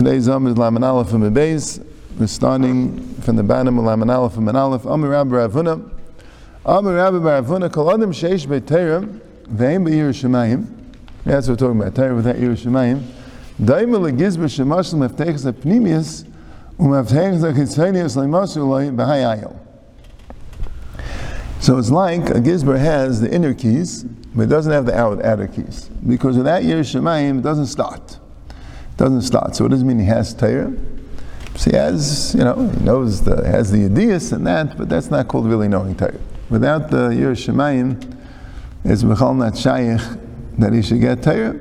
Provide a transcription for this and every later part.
Today's Zom is Laman Aleph and. We're starting from the bottom of Laman Aleph and Aleph. Amir Rabbi Ravuna. Rabbi Ravuna. Kol Adam Sheish Be'Teira Ve'im Be'ir Shemayim. That's what we're talking about. Teira without Ir Shemayim. Apnimius. So it's like a gizber has the inner keys, but it doesn't have the outer, keys. Because without Yer Shemayim, it doesn't start doesn't start. So it mean he has Torah? So he has, you know, he knows the, has the ideas and that, but that's not called really knowing Torah. Without the Yer it's Bechal not Shaykh that he should get Torah.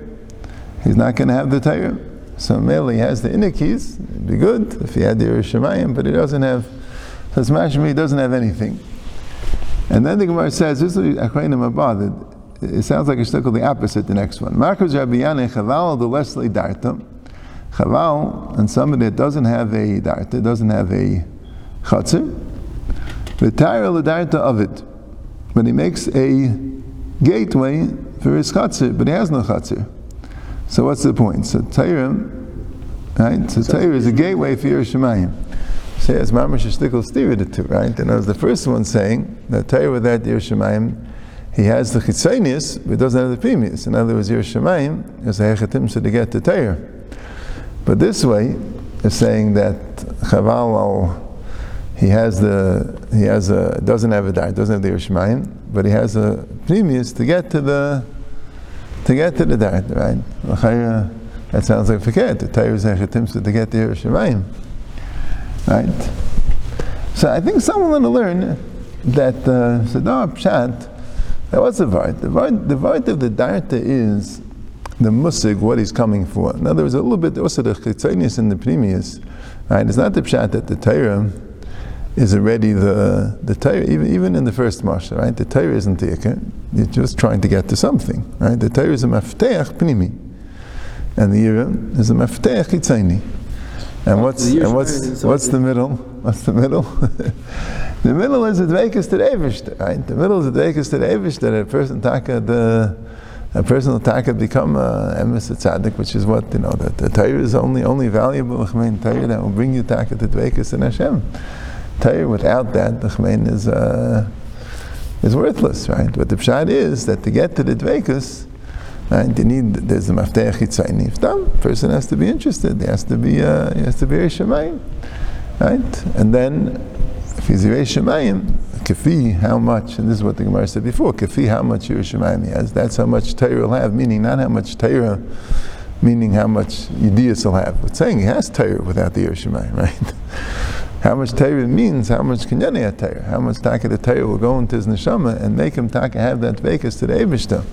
He's not going to have the Torah. So merely he has the inner keys. It'd be good if he had the Yer but he doesn't have, so it's he doesn't have anything. And then the Gemara says, this is Achrayim Abad, it sounds like it's still the opposite, the next one. Marcos Rabbi Yannai Chaval the Leslie Dartam. Chaval, and somebody that doesn't have a darta, doesn't have a chatzir, v'tayr l'darta of it, but he makes a gateway for his chatzir, but he has no chatzir. So what's the point? So Tayrim, right? So Tayr is a gateway for your Shemayim. So as Mamash Shtickle steered it to, right? And as the first one saying that Tayr without Yer Shemayim, he has the chitzonius, but doesn't have the premius. In other words, Yer Shemayim is a hechatim so to get the Tayr. But this way is saying that Chaval, he has the he has a doesn't have a dart, doesn't have the Yiras Shamayim, but he has a previous to get to the to get to the dart, right? That sounds like forget the Torah is to get the Yiras Shamayim, right? So I think someone want to learn that uh, Sadar Pshat. That was the vart. The vart, the vart of the darta is the musig, what he's coming for. In other words, a little bit also the chitzonius and the previous. Right? It's not the pshat that the Torah is already the the Torah, even, even in the first marsha, right? The Torah isn't the ikar. You're just trying to get to something, right? The Torah is a mafteach pnimi, and the Yira is a mafteach chitzoni. And what's and what's what's the middle? What's the middle? the middle is the dvekas to the right? The middle is the dvekas to the that a person taka the a person will taka become a emes tzaddik, which is what you know that the Torah is only only valuable chmein Torah that will bring you taka to dveikus and Hashem. Torah without that the chmein is uh, is worthless, right? But the pshat is that to get to the dveikus, right, you need there's a maftech chitzayni. If person has to be interested, he has to be uh, he has to be a right? And then if he's a shemayim, Kafi, how much, and this is what the Gemara said before, Kafi, how much Yiras Shamayim he has. That's how much Torah will have, meaning not how much Torah, meaning how much Yediyas will have. But saying he has Torah without the Yiras Shamayim, right? how much Torah means how much Kenyani Torah, how much Taka the Torah will go into his neshama and make him Taka have that Vekas to the Evishta.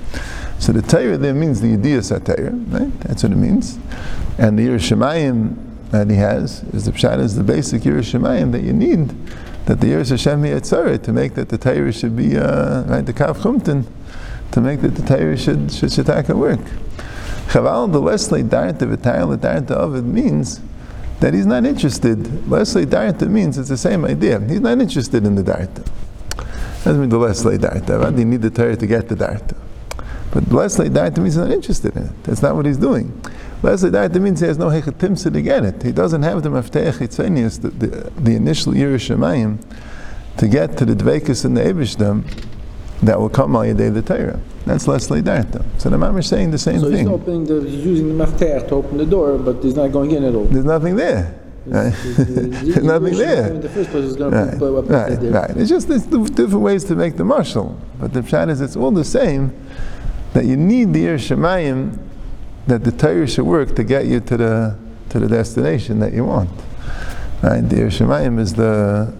So the Torah there means the Yediyas Torah, right? That's what it means. And the Yiras Shamayim that he has is the Pshat is the basic Yiras Shamayim that you need that the Yerush Hashem Yetzirah to make that the Torah should be uh, right the Kav Chumtin to make that the Torah should should Shataka work. Chaval the Leslie V'Tayel Darta of it means that he's not interested. Leslie Darta means it's the same idea. He's not interested in the Darta. Doesn't mean the Leslie Darta. Right? You need the Torah to get the Darta. But Leslie Darta means he's not interested in it. That's not what he's doing. Leslie that means he has no hechatimsa to get it. He doesn't have the mafteach hitzenius, the, the, the initial Yiras Shamayim, to get to the dvekas and the Ebishdam that will come al yedei the Torah. That's Leslie Darta. So the Mamish is saying the same so thing. So he's opening the, he's using the mafteach to open the door, but he's not going in at all. There's nothing there. Right. There's nothing there. In the first place, is going to right. put right. There. right. It's just there's different ways to make the marshal, but the pshat is it's all the same. That you need the Yiras Shamayim that the Torah should work to get you to the to the destination that you want. Right? The Yiras Shamayim is the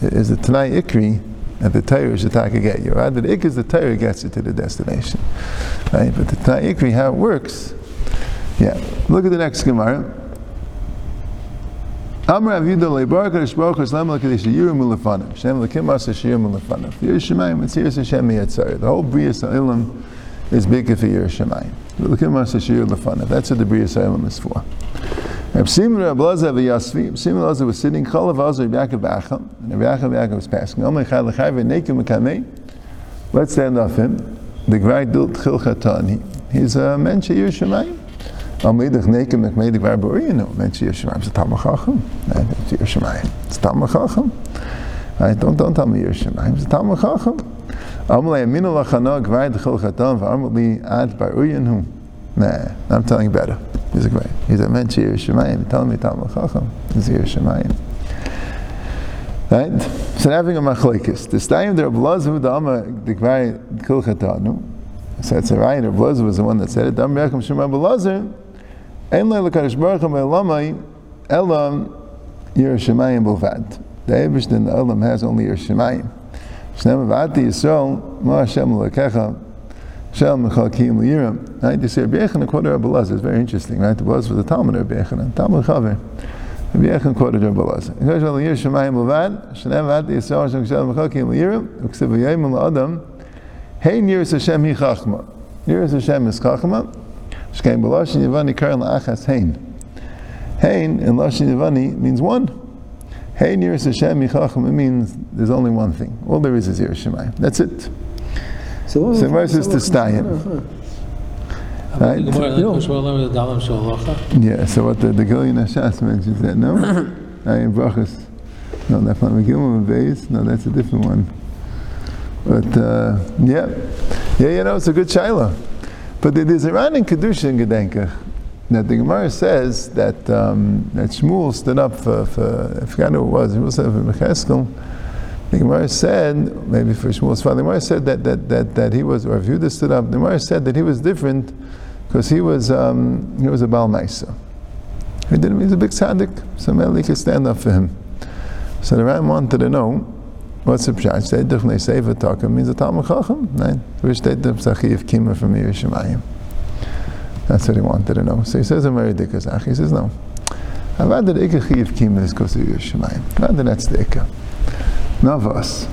is the Tanai Ikri that the Torah should get you. Right? The Ik is the Torah gets you to the destination. Right? But the Tanai Ikri, how it works, yeah. Look at the next Gemara. Amr Avidah Leibar Kadosh Baruch Hashem Lekadosh Yirim Ulefanim Hashem Asa Shirim Ulefanim Yerushalayim It's Hashem Yetzar The whole Bria Sa'ilim is bigger for Yiras Shamayim. Look at Masashir Lefana. That's what the Bria Salem is for. Simon Reb v'Yasvi. Simon Laza was sitting. Chol of Azar Yaakov Acham. And Yaakov Yaakov was passing. Omei Chad Lechai v'Nekim Mekamei. Let's stand off him. The Gvai Dult Chil Chatani. He's a mensch Yiras Shamayim. Amidach Nekem Mekmedig Var Borino. Mensch Yir Shemayim. It's a Talmud Chacham. It's Shemayim. A Talmud Chacham. Don't, tell me Yir It's a Talmud Chacham. Nah, I'm telling better. He's a great. He's a Mensch. You're telling me Talmud Chacham. He's Yir Shemayim. Right? So having a machlekes. The stayim there the ama the gvar kol chatanu. So it's a right. Rav Elazar was the one that said it. Dam yakum shema blazer. Ein le lekadosh baruch hu me'lamai elam yer shemayim b'lvad. The Eibush in the Olam has only yer shemayim. Shnem v'ati Yisrael ma Hashem lekecha shel mechakim liyiram. Right? You say Rabbi Yechon quoted Rabbi Elazar. It's very interesting. Right? The Elazar was the Talmud Rabbi Yechon. Talmud Chaver. Rabbi Yechon quoted Rabbi Elazar. Because only yer shemayim b'lvad. Shnem v'ati Yisrael shel mechakim liyiram. Uksiv v'yayim l'adam. Hey, Yiras Hashem hi chachma. Yiras Hashem is chachma. Shkein b'loshin yivani karan la'achas hein. Hein in loshin yivani means one. Hey, Yiras Hashem hi it means there's only one thing. All there is is Yiras That's it. So what So versus to Stayim. Right? Yeah, so what the, the Gilyon Hashas mentions that, no? Ayin Brachas. No, that's not Megillah Beis. No, that's a different one. But, uh, yeah. Yeah, you know, it's a good shaila. But there's a Ran in Kiddushin in Gedenkach that the Gemara says that, um, that Shmuel stood up for, for, I forgot who it was, Shmuel said for Mecheskel. The Gemara said, maybe for Shmuel's father, the Gemara said that, that, that, that he was, or if Yehuda stood up, the Gemara said that he was different because he was, um, he was a Baal Maisa. He didn't, he's a big tzaddik, so Meli could stand up for him. So the Ram wanted to know, what's the pshat? State differently, Sefer Taka means a Talmud Chacham, right? Which state the Psachi of Kima from Yir Shemayim. That's what he wanted to know. So he says, I'm. He says, no. The Ikka Chiv Kima is because of Yir Shemayim. Rather that's the. Not of.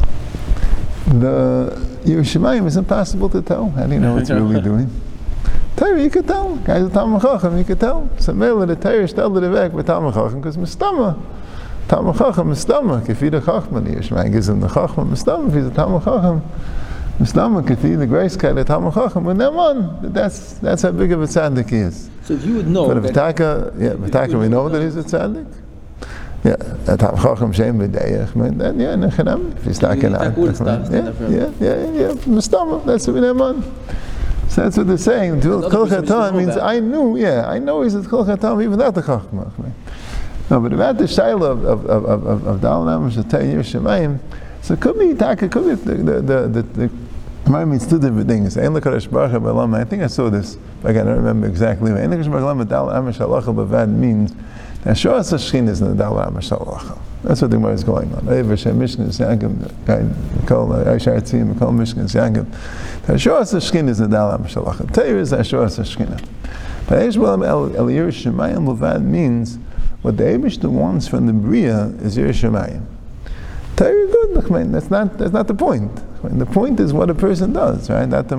The Yir Shemayim is impossible to tell. How do you know what it's really doing? Torah, you could tell. Guys, Talmud Chacham, you could tell. So Mele, the Torah stelled it back with Talmud Chacham because Mistama. Talmud Chacham, Mistama. If he's a the Yishmael gives him the Chacham, Mistama. If he's a Talmud Chacham, If the grace guy, the Talmud Chacham, with them on, that's, that's how big of a tzaddik he is. So if you would know But if that Taka, yeah, but Taka, we know that he's a tzaddik. Yeah, a Talmud Chacham Shem B'dayach, then yeah, Nechanam, if he's Taka would stand yeah, up for him. yeah, yeah, yeah, yeah, that's what we have on. So that's what they're saying. Kol Chatan means. I knew, yeah, I know he's a Kol Chatan even without the Chachma. No, but about the Shaila of, of, of, of, of, Dal Nam Shatay Yir Shemayim, so it could be, Taka, could be the, the, the, the, the Gemara means two different things. I think I saw this, but I don't remember exactly. Means that Shoas Hashchin is in the dal am shalacha. That's what the Gemara is going on. Ever Shem Mishkan Yankim, Kol uh, Aishar Tzim, Kol Mishkan Yankim. That Shoas Hashchin is the dal am shalacha. Teir is Shoas Hashchin. But Eish b'olam el Shemayim b'vad means what the Eibishter wants from the Bria is Yir Shemayim. Very good. That's not that's not the point. Mean, the point is what a person does, right? Not the,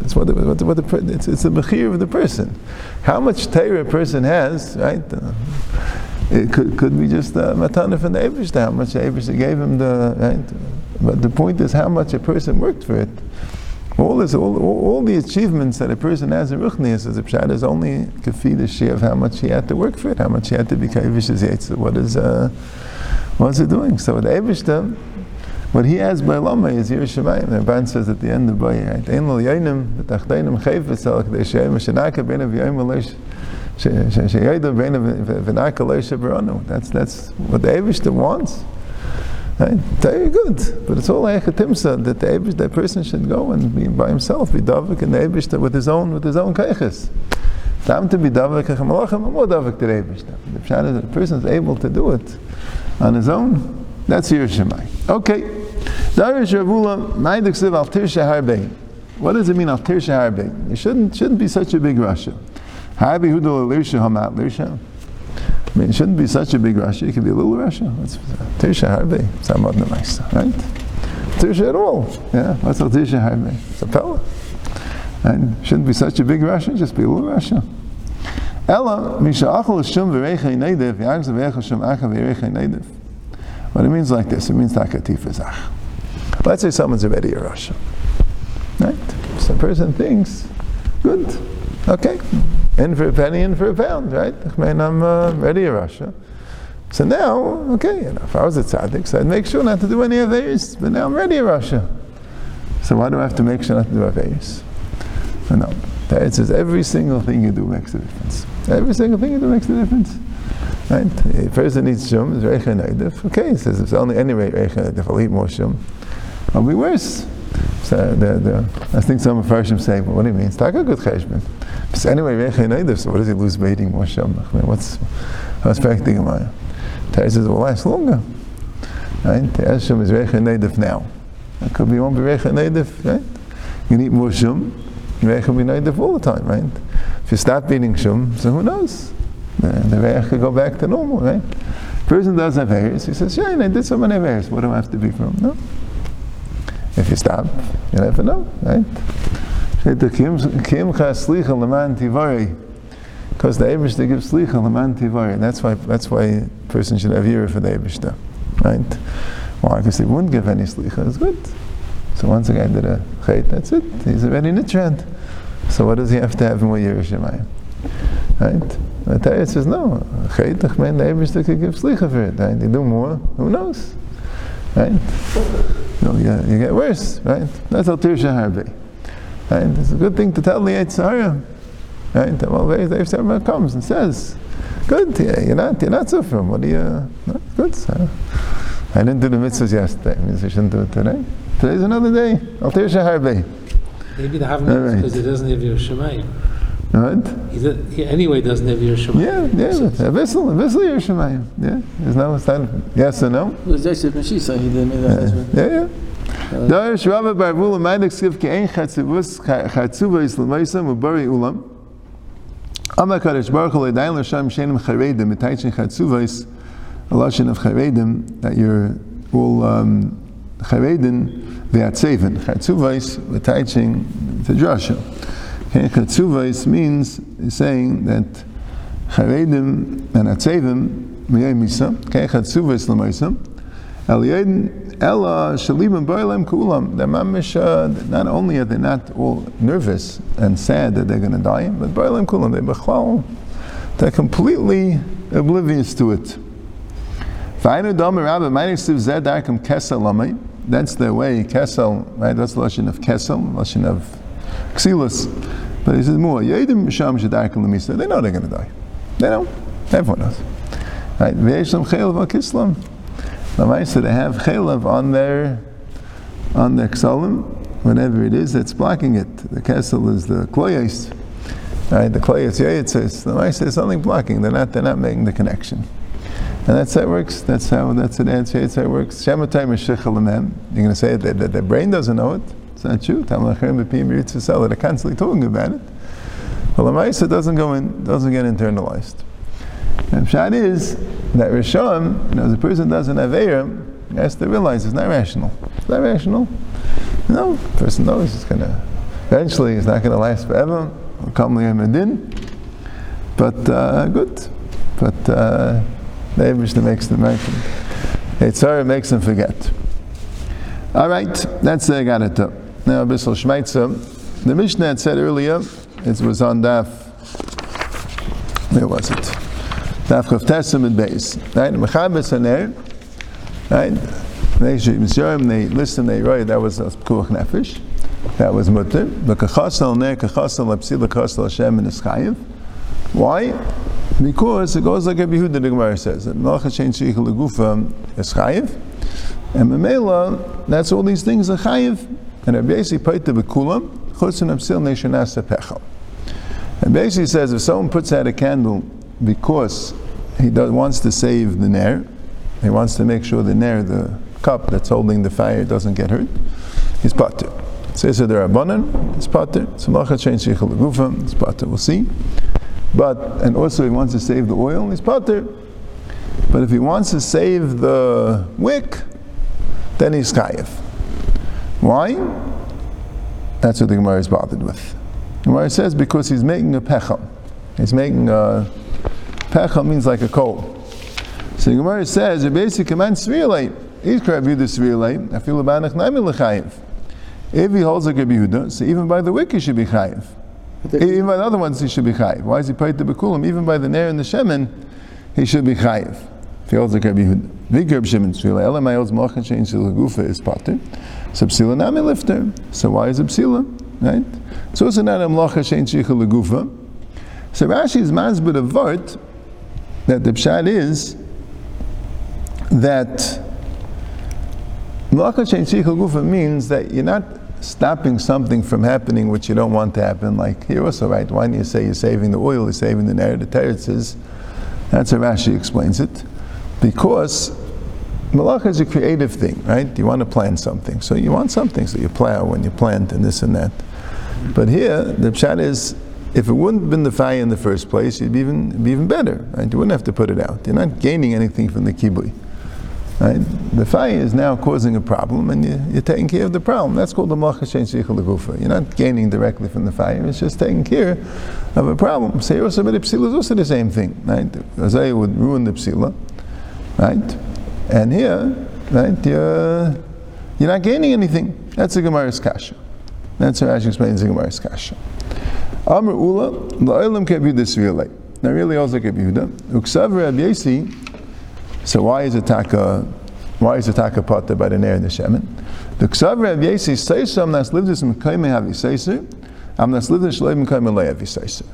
it's what the, what the, what the it's, it's the bechir of the person. How much Torah a person has, right? Uh, it could, could be just uh, matana from the Eibushter, how much the Eibushter gave him the right. But the point is how much a person worked for it. All this, all, all, the achievements that a person has in Ruchnias as a pshat is only kafi the share of how much he had to work for it, how much he had to be kavish as. What is uh, what's it doing? So the Eibushter, what he has by Lama is Yir Shemayim. The Rabban says at the end of Bayi, right? Ein lo yoinim, v'tachteinim chayfetz al k'dei she'em shenaka beina v'yoim alesh she'yoida beina v'naka alesh she'beronu. That's, that's what the Eibushter wants. Right? Very good. But it's all like a timsa that the Eibush, that person should go and be by himself, be davik and the Eibushter with his own, with his own keiches. Time to be davik, more davik to the Eibushter. The is that person is able to do it on his own. That's Yir Shemai. Okay. What does it mean al Tirsha Harbe? It shouldn't, shouldn't be such a big rasha. Hamat Lirsha. I mean, it shouldn't be such a big rasha. It could be a little rasha. It's uh, Tirsha Harbe. It's not right? Tirsha at all. Yeah. What's al Tirsha Harbe? It's a fella. And shouldn't be such a big rasha. Just be a little rasha. Ella, Misha Shum Yagz Shum Acha. What it means like this, it means Takatif Zach. Let's say someone's already a rasha. Right? So person thinks, good. Okay, in for a penny, in for a pound, right? I'm uh, ready in rasha. So now, okay, you know, if I was a tzaddik, so I'd make sure not to do any Averis, but now I'm ready in rasha. So why do I have to make sure not to do Averis? No, it says every single thing you do makes a difference. Every single thing you do makes a difference. Right? A person needs shum, Reicha Neidif. Okay, he says, it's only any Reicha Neidif, I'll eat more shum. I'll be worse. So the, the, I think some of Farshim say, well, what do you mean? It's a good cheshbon. So anyway, so what does he lose by eating more shum? What's, back the Gemara? Tari says will last longer. Right? The Eshum is Reicha Neidif now. It could be won't be Reicha Neidif, right? You eat more shum, Reicha will be Neidif all the time, right? If you stop eating shum, so who knows? The, the could go back to normal, right? Person does have hairs, he says, yeah, I did so many hairs, what do I have to be from? No. If you stop, you never know, right? Because the Ebershter gives slicha leman tivari. That's why that's why a person should have ear for the Ebershter, right? Why? Because they wouldn't give any slicha. It's good. So once a guy did a chait, that's it. He's already nitrant. So what does he have to have more year Shemayim? Right? The Torah says no. Chait, the Ebershter could give slicha for it. Right? You do more, who knows? Right? You, know, you, you get worse, right? That's al Tirsha Harbe. Right? It's a good thing to tell the Yitzhara. Right? Well, the Yitzhara comes and says, good, yeah, you're not, you're not suffering. What do you, no, good, sir. I didn't do the mitzvahs yesterday. Means I shouldn't do it today. Today's another day. Al Tirsha Harbe. Maybe the Havna because it doesn't have your Shemayim. Right? He, he anyway doesn't have your Shemayim. Yeah, yeah. A vessel, a vessel your Shemayim. Yeah. There's no stand. Yes or no? It was Yosef Meshisa, he did make that. Yeah, yeah. Darish Rabbi Barvula Maidik Siv Ki Ein Chatzivus Chatzuva Is L'Maisa Mubari Ulam Amma Kadosh Baruch Hu Ledayin L'Shem Shenim Charedim Mitaichin Chatzuva Is a lashon of Charedim that you're all um, Charedim Ve'atzevin Chatzuva Is Mitaichin the Chatzuvais means saying that Charedim and Atzevim Miyay Misa. Okay, Lamaisa. Eliyadin Ella Shalim Bailem Kulam. They're mamish. Uh, not only are they not all nervous and sad that they're going to die, but Bailem Kulam. They bechwal. They're completely oblivious to it. That's their way. Kesel, right? That's the lashon of Kesel, lashon of Xilus. But he says more. Yedim Misham Shadarkim Lemisa. They know they're going to die. They know. Everyone knows. Right? Ve'eshlam Chelav Kislam. Lamaisa, they have Chelav on their on their Ksalim, whatever it is that's blocking it. The Kesel is the Kloyes. Right? The Kloyes Yayitzis. Lamaisa, there's something blocking. They're not, they're not making the connection. And that's how it works. That's how that's an answer. That's how it works. Shematay Meshechel You're going to say that, that their brain doesn't know it. It's not true. They're constantly talking about it. Well, the Maisa doesn't go in, doesn't get internalized. And Pshat is that Rishon, you know, a person doesn't have Eir, he has to realize it's not rational. It's not rational. No, the person knows it's going to, eventually, it's not going to last forever. Come Medin. But uh, good. But uh, the Mishnah makes them them. Eitzara makes them forget. All right, that's the Agadata. Now, Bissel Shmeitza, the Mishnah had said earlier, it was on Daf, where was it? Daf Chavtesim and Beis. Right? Mechabes Haner, right? They listen, they write, that was Pekuach Nefesh. That was Mutter. But Kachasal Ner, Kachasal Apsil, Kachasal Hashem, and Eschayev. Why? Because it goes like a Yehuda, the Gemara says. Melcha Shein Sheikh Legufa Eschayev. And Memela, that's all these things are Chayev. And Rabbi Yossi paita b'kulam, chutzin amsil neshanasa pechel. And basically says if someone puts out a candle because he does, wants to save the nair, he wants to make sure the nair, the cup that's holding the fire, doesn't get hurt, he's pater. Says that there are banan, it's pater. Shichel gufa, it's pater. We'll see. But and also he wants to save the oil, he's pater. But if he wants to save the wick, then he's kayev. Why? That's what the Gemara is bothered with. The Gemara says because he's making a pecham. He's making a pecham means like a coal. So the Gemara says you basically command svirlate. He's view the svirlate. I feel about nami l'chayiv. If he holds like a Yehuda, so even by the wick he should be chayiv. Even by the other ones, he should be chayiv. Why is he paid to bekulim? Even by the ner and the shemen, he should be chayiv. If he holds like Rabbi Yehuda. Vigurb shemen tefila. Elam ayos malchan shein gufa is pater. So nami lifter. So why is it? Right? So it's not a mlacha shein sheichel gufa. So Rashi's mazbut of vart that the pshat is that mlacha shein sheichel gufa means that you're not stopping something from happening which you don't want to happen. Like here also, right? Why don't you say you're saving the oil, you're saving the ner? The teretz that's how Rashi explains it. Because Malach is a creative thing, right? You want to plant something. So you want something, so you plow when you plant and this and that. But here, the pshat is, if it wouldn't have been the fire in the first place, it'd be even, be even better, right? You wouldn't have to put it out. You're not gaining anything from the kibui. Right? The fire is now causing a problem, and you, are taking care of the problem. That's called the malchashen sheichel You're not gaining directly from the fire; it's just taking care of a problem. Say also, but psila is also the same thing, right? Isaiah would ruin the psila, right? And here, right, you're, you're not gaining anything. That's a Gemara's kasha. That's how Rashi explains the Gemara's kasha. Amr Ula, la'olam kebiuda really. Now really also kebiuda. Uksav Rab Yesi, so why is it taka, why is it taka potter by the Ner and the Shemin? The Ksav Rab Yesi says some nas livdis m'kayme have yisaiser, am nas livdis shleim m'kayme le have yisaiser.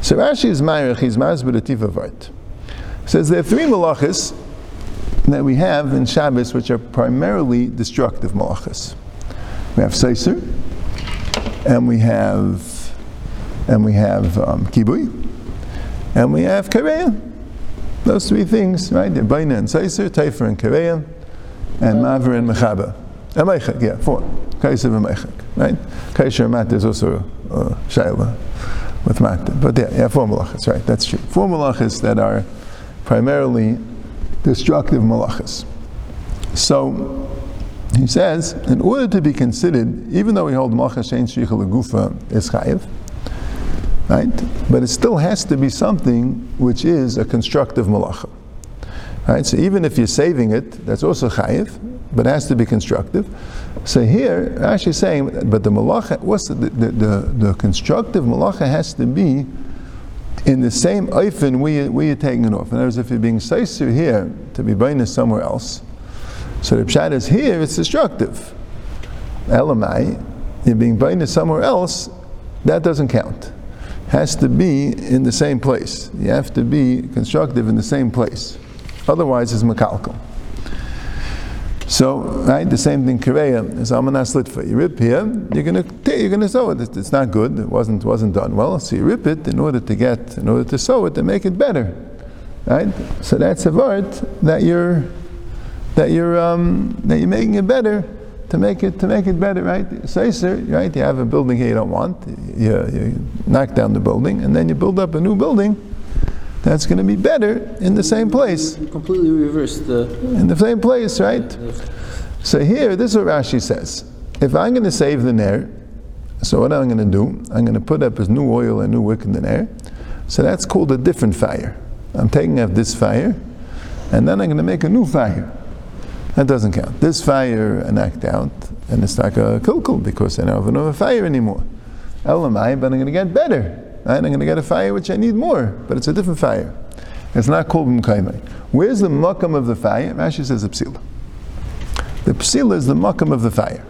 So Rashi is Ma'irich, he's Mazbut Ativa Vart. Says there are three malachas that we have in Shabbos which are primarily destructive malachas. We have Seiser, and we have and we have um, Kibui, and we have Kareya. Those three things, right? Baina and Seiser, Taifer and Kareya, and Maver and Mechaba. And Meichak, yeah, four. Kaisav and Meichak, right? Kaisha and Mat is also uh, Shaila with Mat. But yeah, yeah, four malachas, right? That's true. Four malachas that are primarily destructive malachas. So he says, in order to be considered, even though we hold malachas shein gufa is chayiv, right? But it still has to be something which is a constructive malacha. Right? So even if you're saving it, that's also chayiv, but it has to be constructive. So here, actually saying, but the malacha, what's the, the, the, the constructive malacha has to be in the same oifen where, where you're taking it off. In other words, if you're being seiser here to be buying somewhere else, so the pshat is here, it's destructive. Elamai, you're being buying somewhere else, that doesn't count has to be in the same place. You have to be constructive in the same place. Otherwise, it's makalkal. So, right, the same thing Korea is amanas litfa. You rip here, you're gonna you're gonna sew it. It's not good. It wasn't wasn't done well. So you rip it in order to get in order to sew it to make it better. Right. So that's a word that you're that you're um, that you're making it better to make it to make it better, right? Seiser, right? You have a building here you don't want, you, you knock down the building, and then you build up a new building. That's going to be better in the same place. Completely reverse the. In the same place, right? So here, this is what Rashi says. If I'm going to save the nair, so what I'm going to do? I'm going to put up a new oil and new wick in the nair. So that's called a different fire. I'm taking off this fire, and then I'm going to make a new fire. That doesn't count. This fire I knocked out, and it's like a kilkul because I don't have a fire anymore. Elamai, but I'm going to get better. Right? I'm going to get a fire which I need more, but it's a different fire. It's not called mkaimai. Where's the makam of the fire? Rashi says the psila. The psila is the makam of the fire.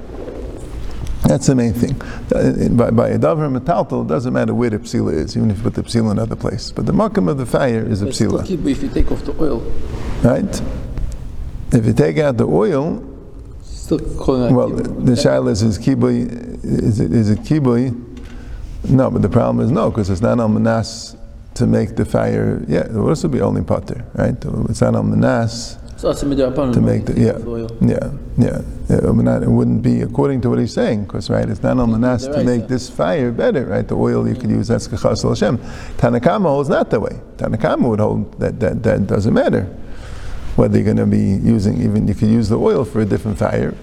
That's the main thing. Uh, by, by a davar metaltal, it doesn't matter where the psila is, even if you put the psila in another place. But the makam of the fire is a psila. If you take off the oil. Right? If you take out the oil, well, the shaila is, is kibui, is it, is it kibui? No, but the problem is no, because it's not on manas to make the fire. Yeah, it would also be only potter, right? It's not on manas to make the yeah, yeah, yeah. yeah. It wouldn't be according to what he's saying, because right, it's not on manas to make this fire better, right? The oil you could use that's kachas Hashem. Tanakama holds not that way. Tanakama would hold that that that doesn't matter whether you're going to be using, even you could use the oil for a different fire,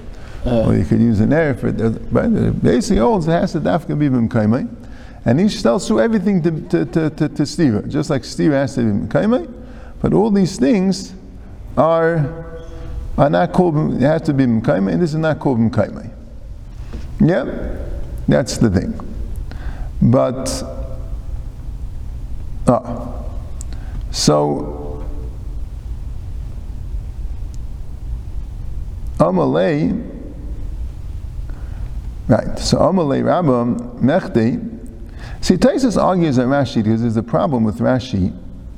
uh, or you could use an air for, but basically holds it has to dafka be b'mkaimai, and he tells through everything to, to, to, to, to stira, just like stira asked him, be b'mkaimai, but all these things are are not called, they have to be b'mkaimai, and this is not called b'mkaimai. Yeah, that's the thing. But, ah, so, Amalei, right, so Amalei Rabba Mechti, see, Taisus argues that Rashi, because there's a problem with Rashi,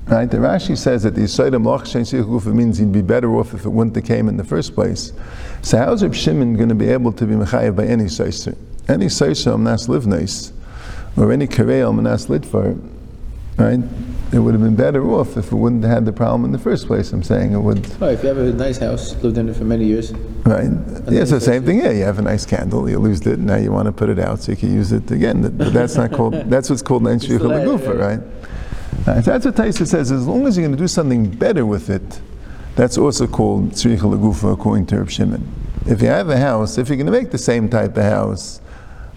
right? The Rashi says that the Yisraelim Gufa means he'd be better off if it wouldn't have came in the first place. So how's Reb Shimon going to be able to be Mechayev by any Seiser? Any Seiser Amnas Livneis, or any Karei Amnas Litvar, right? It would have been better off if it wouldn't have had the problem in the first place. I'm saying it would. Right, if you have a nice house, lived in it for many years. Right. Yeah, it's the same thing. Yeah, you have a nice candle, you lose it, now you want to put it out so you can use it again. But that's not called. That's what's called Shricha Lagufa, right? Uh, right? So that's what Taisa says. As long as you're going to do something better with it, that's also called Lagufa according to Reb Shimon. If you have a house, if you're going to make the same type of house,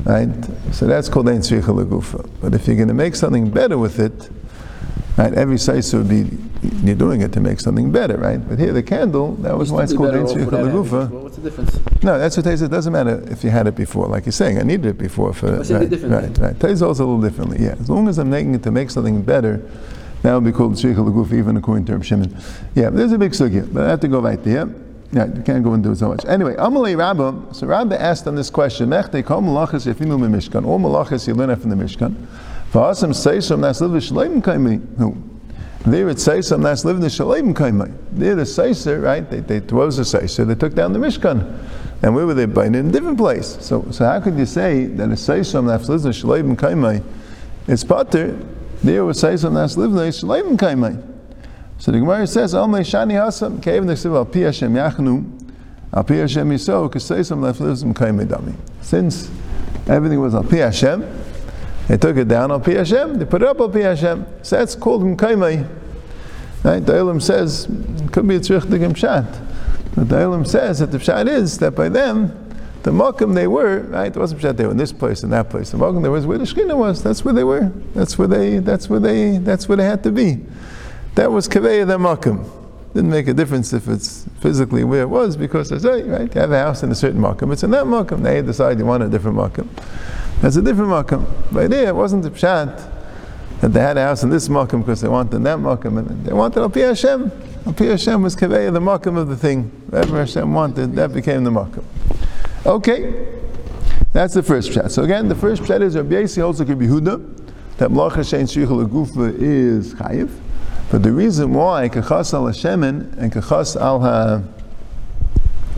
right? So that's called Ein Lagufa. But if you're going to make something better with it, Right? Every size would be you're doing it to make something better, right? But here the candle, that was why it's called Ein Lagufa. What's the difference? No, that's what Taisa. It doesn't matter if you had it before. Like you're saying, I needed it before. For, What's right, right, right. Taisa also a little differently. Yeah, as long as I'm making it to make something better, that would be called Tzricha Lagufa, even according to Reb Shimon. Yeah, there's a big sugya, but I have to go right there. Yeah, you can't go into it so much. Anyway, Amalei Rabba, so Rabba asked on this question, Mechte kol malachas yefinu mishkan, all malachas you learn from the Mishkan. V'asam seisham nas liv v'shleim kaimi. There it says, "I'm not living the shalim kaimai." There the seiser, right? They, they was the seiser? They took down the mishkan, and where were they it in a different place? So, so how could you say that a I'm not living the shalim kaimai? It's pater. There was I'm not living the shalim kaimai. So the Gemara says, "Omei shani hasam kevin the al pi Hashem yachnu al pi Hashem yiso kaseiser I'm not living kaimai dami." Since everything was al pi Hashem. They took it down on Hashem, they put it up on Hashem. So that's called Mkaimai. Right? The Elam says, it could be a Tzrich Digim Shat. But the Elam says that the Pshat is that by them, the Mokum they were, right? It wasn't Pshat they were in this place and that place. The Mokum there was where the Shekhinah was. That's where they were. That's where they, that's where they, that's where they had to be. That was Kaveya the Mokum. Didn't make a difference if it's physically where it was because they say, right, you have a house in a certain Mokum. It's in that Mokum. They decide you want a different Mokum. That's a different makam. By there, it wasn't the pshat that they had a house in this makam because they wanted that makam, and they wanted Al Hashem. Al Hashem was kaveya the makam of the thing. Whatever Hashem wanted, that became the makam. Okay, that's the first pshat. So again, the first pshat is Rabbi Yasi holds like Yehuda that Mlacha Shein Shricha Legufa is chayiv. But the reason why kachas al Hashemen and kachas al ha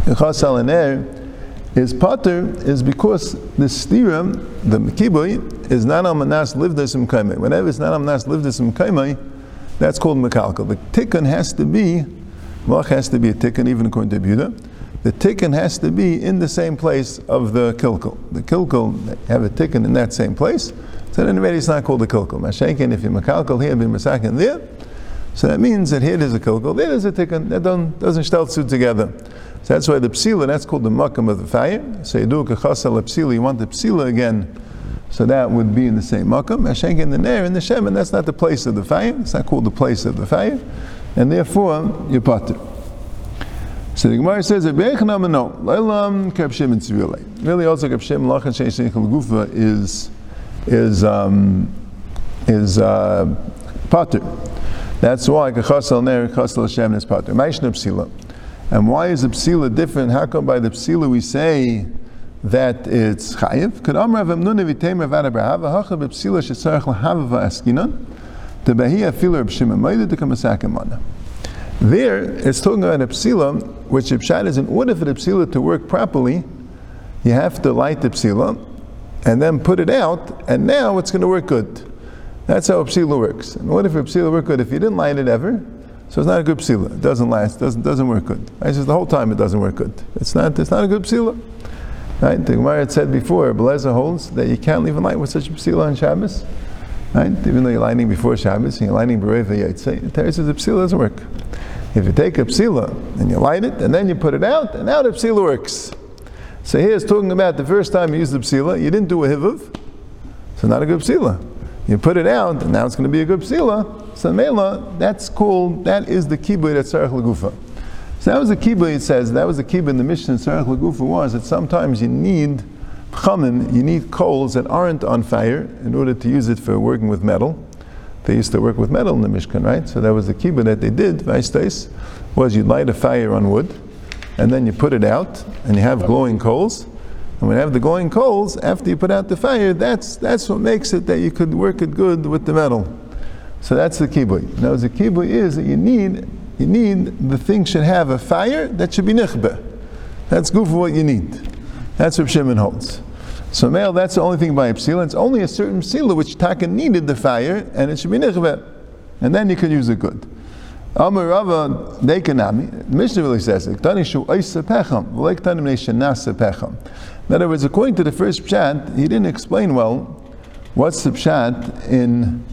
kachas al Aner is pater is because the stira, the kiboy, is not on manas livdasim kaimai. Whenever it's not on manas livdasim kaimai, that's called mekalkal. The tikkun has to be, malach has to be a tikkun, even according to Buddha. The tikkun has to be in the same place of the kilkul. The kilkul have a tikkun in that same place, so then already it's not called a kilkul. Mashenkin, if you mekalkal here, be masakin there, so that means that here there's a kilkul, there there's a tikkun, that doesn't, doesn't stelzu together. So that's why the psila, that's called the makam of the fire. So you do a kachasa psila, you want the psila again. So that would be in the same makam. Hashenk in the nair, in the shem, and that's not the place of the fire. It's not called the place of the fire. And therefore, you pater. So the Gemara says, Really also Kapshim Lachan Gufa is is um, is uh, pater. That's why Kachasal Ner Kachasal Hashem is pater. Maishna Psila. And why is the psila different? How come by the psila we say that it's chayiv? Could Amr Rav Amnun Vitem Rav Adabrahava Hacha b'psila shetzarech lahavava askinon the behia filer b'shimon moedet to kamasakim There, it's talking about a psila, which Pshat is in order for the psila to work properly, you have to light the psila and then put it out, and now it's going to work good. That's how a psila works. In order for a psila to work good, if you didn't light it ever, so it's not a good psila. It doesn't last. Doesn't doesn't work good. Right? Says the whole time it doesn't work good. It's not. It's not a good psila. Right? The Gemara had said before, Belezer holds that you can't leave a light with such a psila on Shabbos. Right? Even though you're lighting before Shabbos and you're lighting Bereva Yaitse, the says the psila doesn't work. If you take a psila and you light it and then you put it out, and now the psila works. So here it's talking about the first time you used the psila, you didn't do a hivuv, so not a good psila. You put it out, and now it's going to be a good psila. So Mela, that's cool. that is the kibbutz at Sarach Lagufa. So that was the kibbutz, it says, that was the kibbutz in the mission Sarach Lagufa was that sometimes you need chamim, you need coals that aren't on fire in order to use it for working with metal. They used to work with metal in the Mishkan, right? So that was the kibbutz that they did, Vaistais, was you light a fire on wood, and then you put it out, and you have glowing coals. And when you have the glowing coals, after you put out the fire, that's, that's what makes it that you could work it good with the metal. So that's the kibbutz. Now, the kibbutz is that you need, you need, the thing should have a fire that should be nichbeh. That's good for what you need. That's what Shimon holds. So male, that's the only thing by psila. It's only a certain psila which Taka needed the fire, and it should be nichbeh. And then you can use it good. Amar Rava Dekanami, Mishnah really says it. In other words, according to the first pshat, he didn't explain well what's the pshat in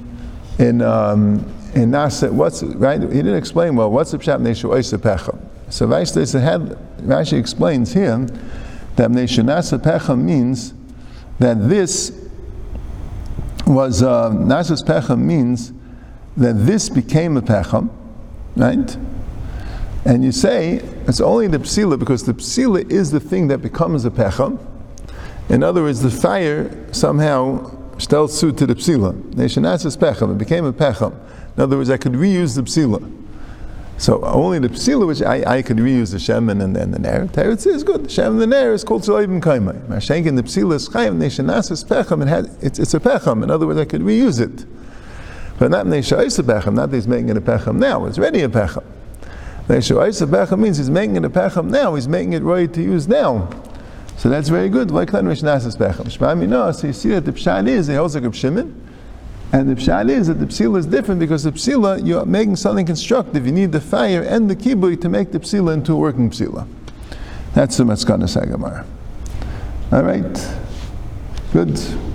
in um, in Nasa. What's right? He didn't explain well what's the pshat Neshu Oisapecham. So Rashi explains here that Neshu Nasa means that this was uh, Nasas Pecham means that this became a Pecham right? And you say it's only the psila because the psila is the thing that becomes a pecham. In other words, the fire somehow stelt suit to the psila. Neshanasas pecham, it became a pecham. In other words, I could reuse the psila. So only the psila, which I, I could reuse the shemen and then the ner. Teretz is good. The shemen and the ner is called shalayim kaimai. Mashenkin the psila is chayim. Neshanasas pecham. It had it's, it's a pecham. In other words, I could reuse it. But not Neshaisa Pecham, not that he's making it a Pecham now, it's already a Pecham. Means he's making it a Pecham now, he's making it ready to use now. So that's very good. Like that Mishnasas. Shmami no, so you see that the Pshat is, he holds like a Shimon, and the Pshat is that the Psila is different because the Psila, you're making something constructive. You need the fire and the kibui to make the Psila into a working Psila. That's the Maskana Sagamar. All right. Good.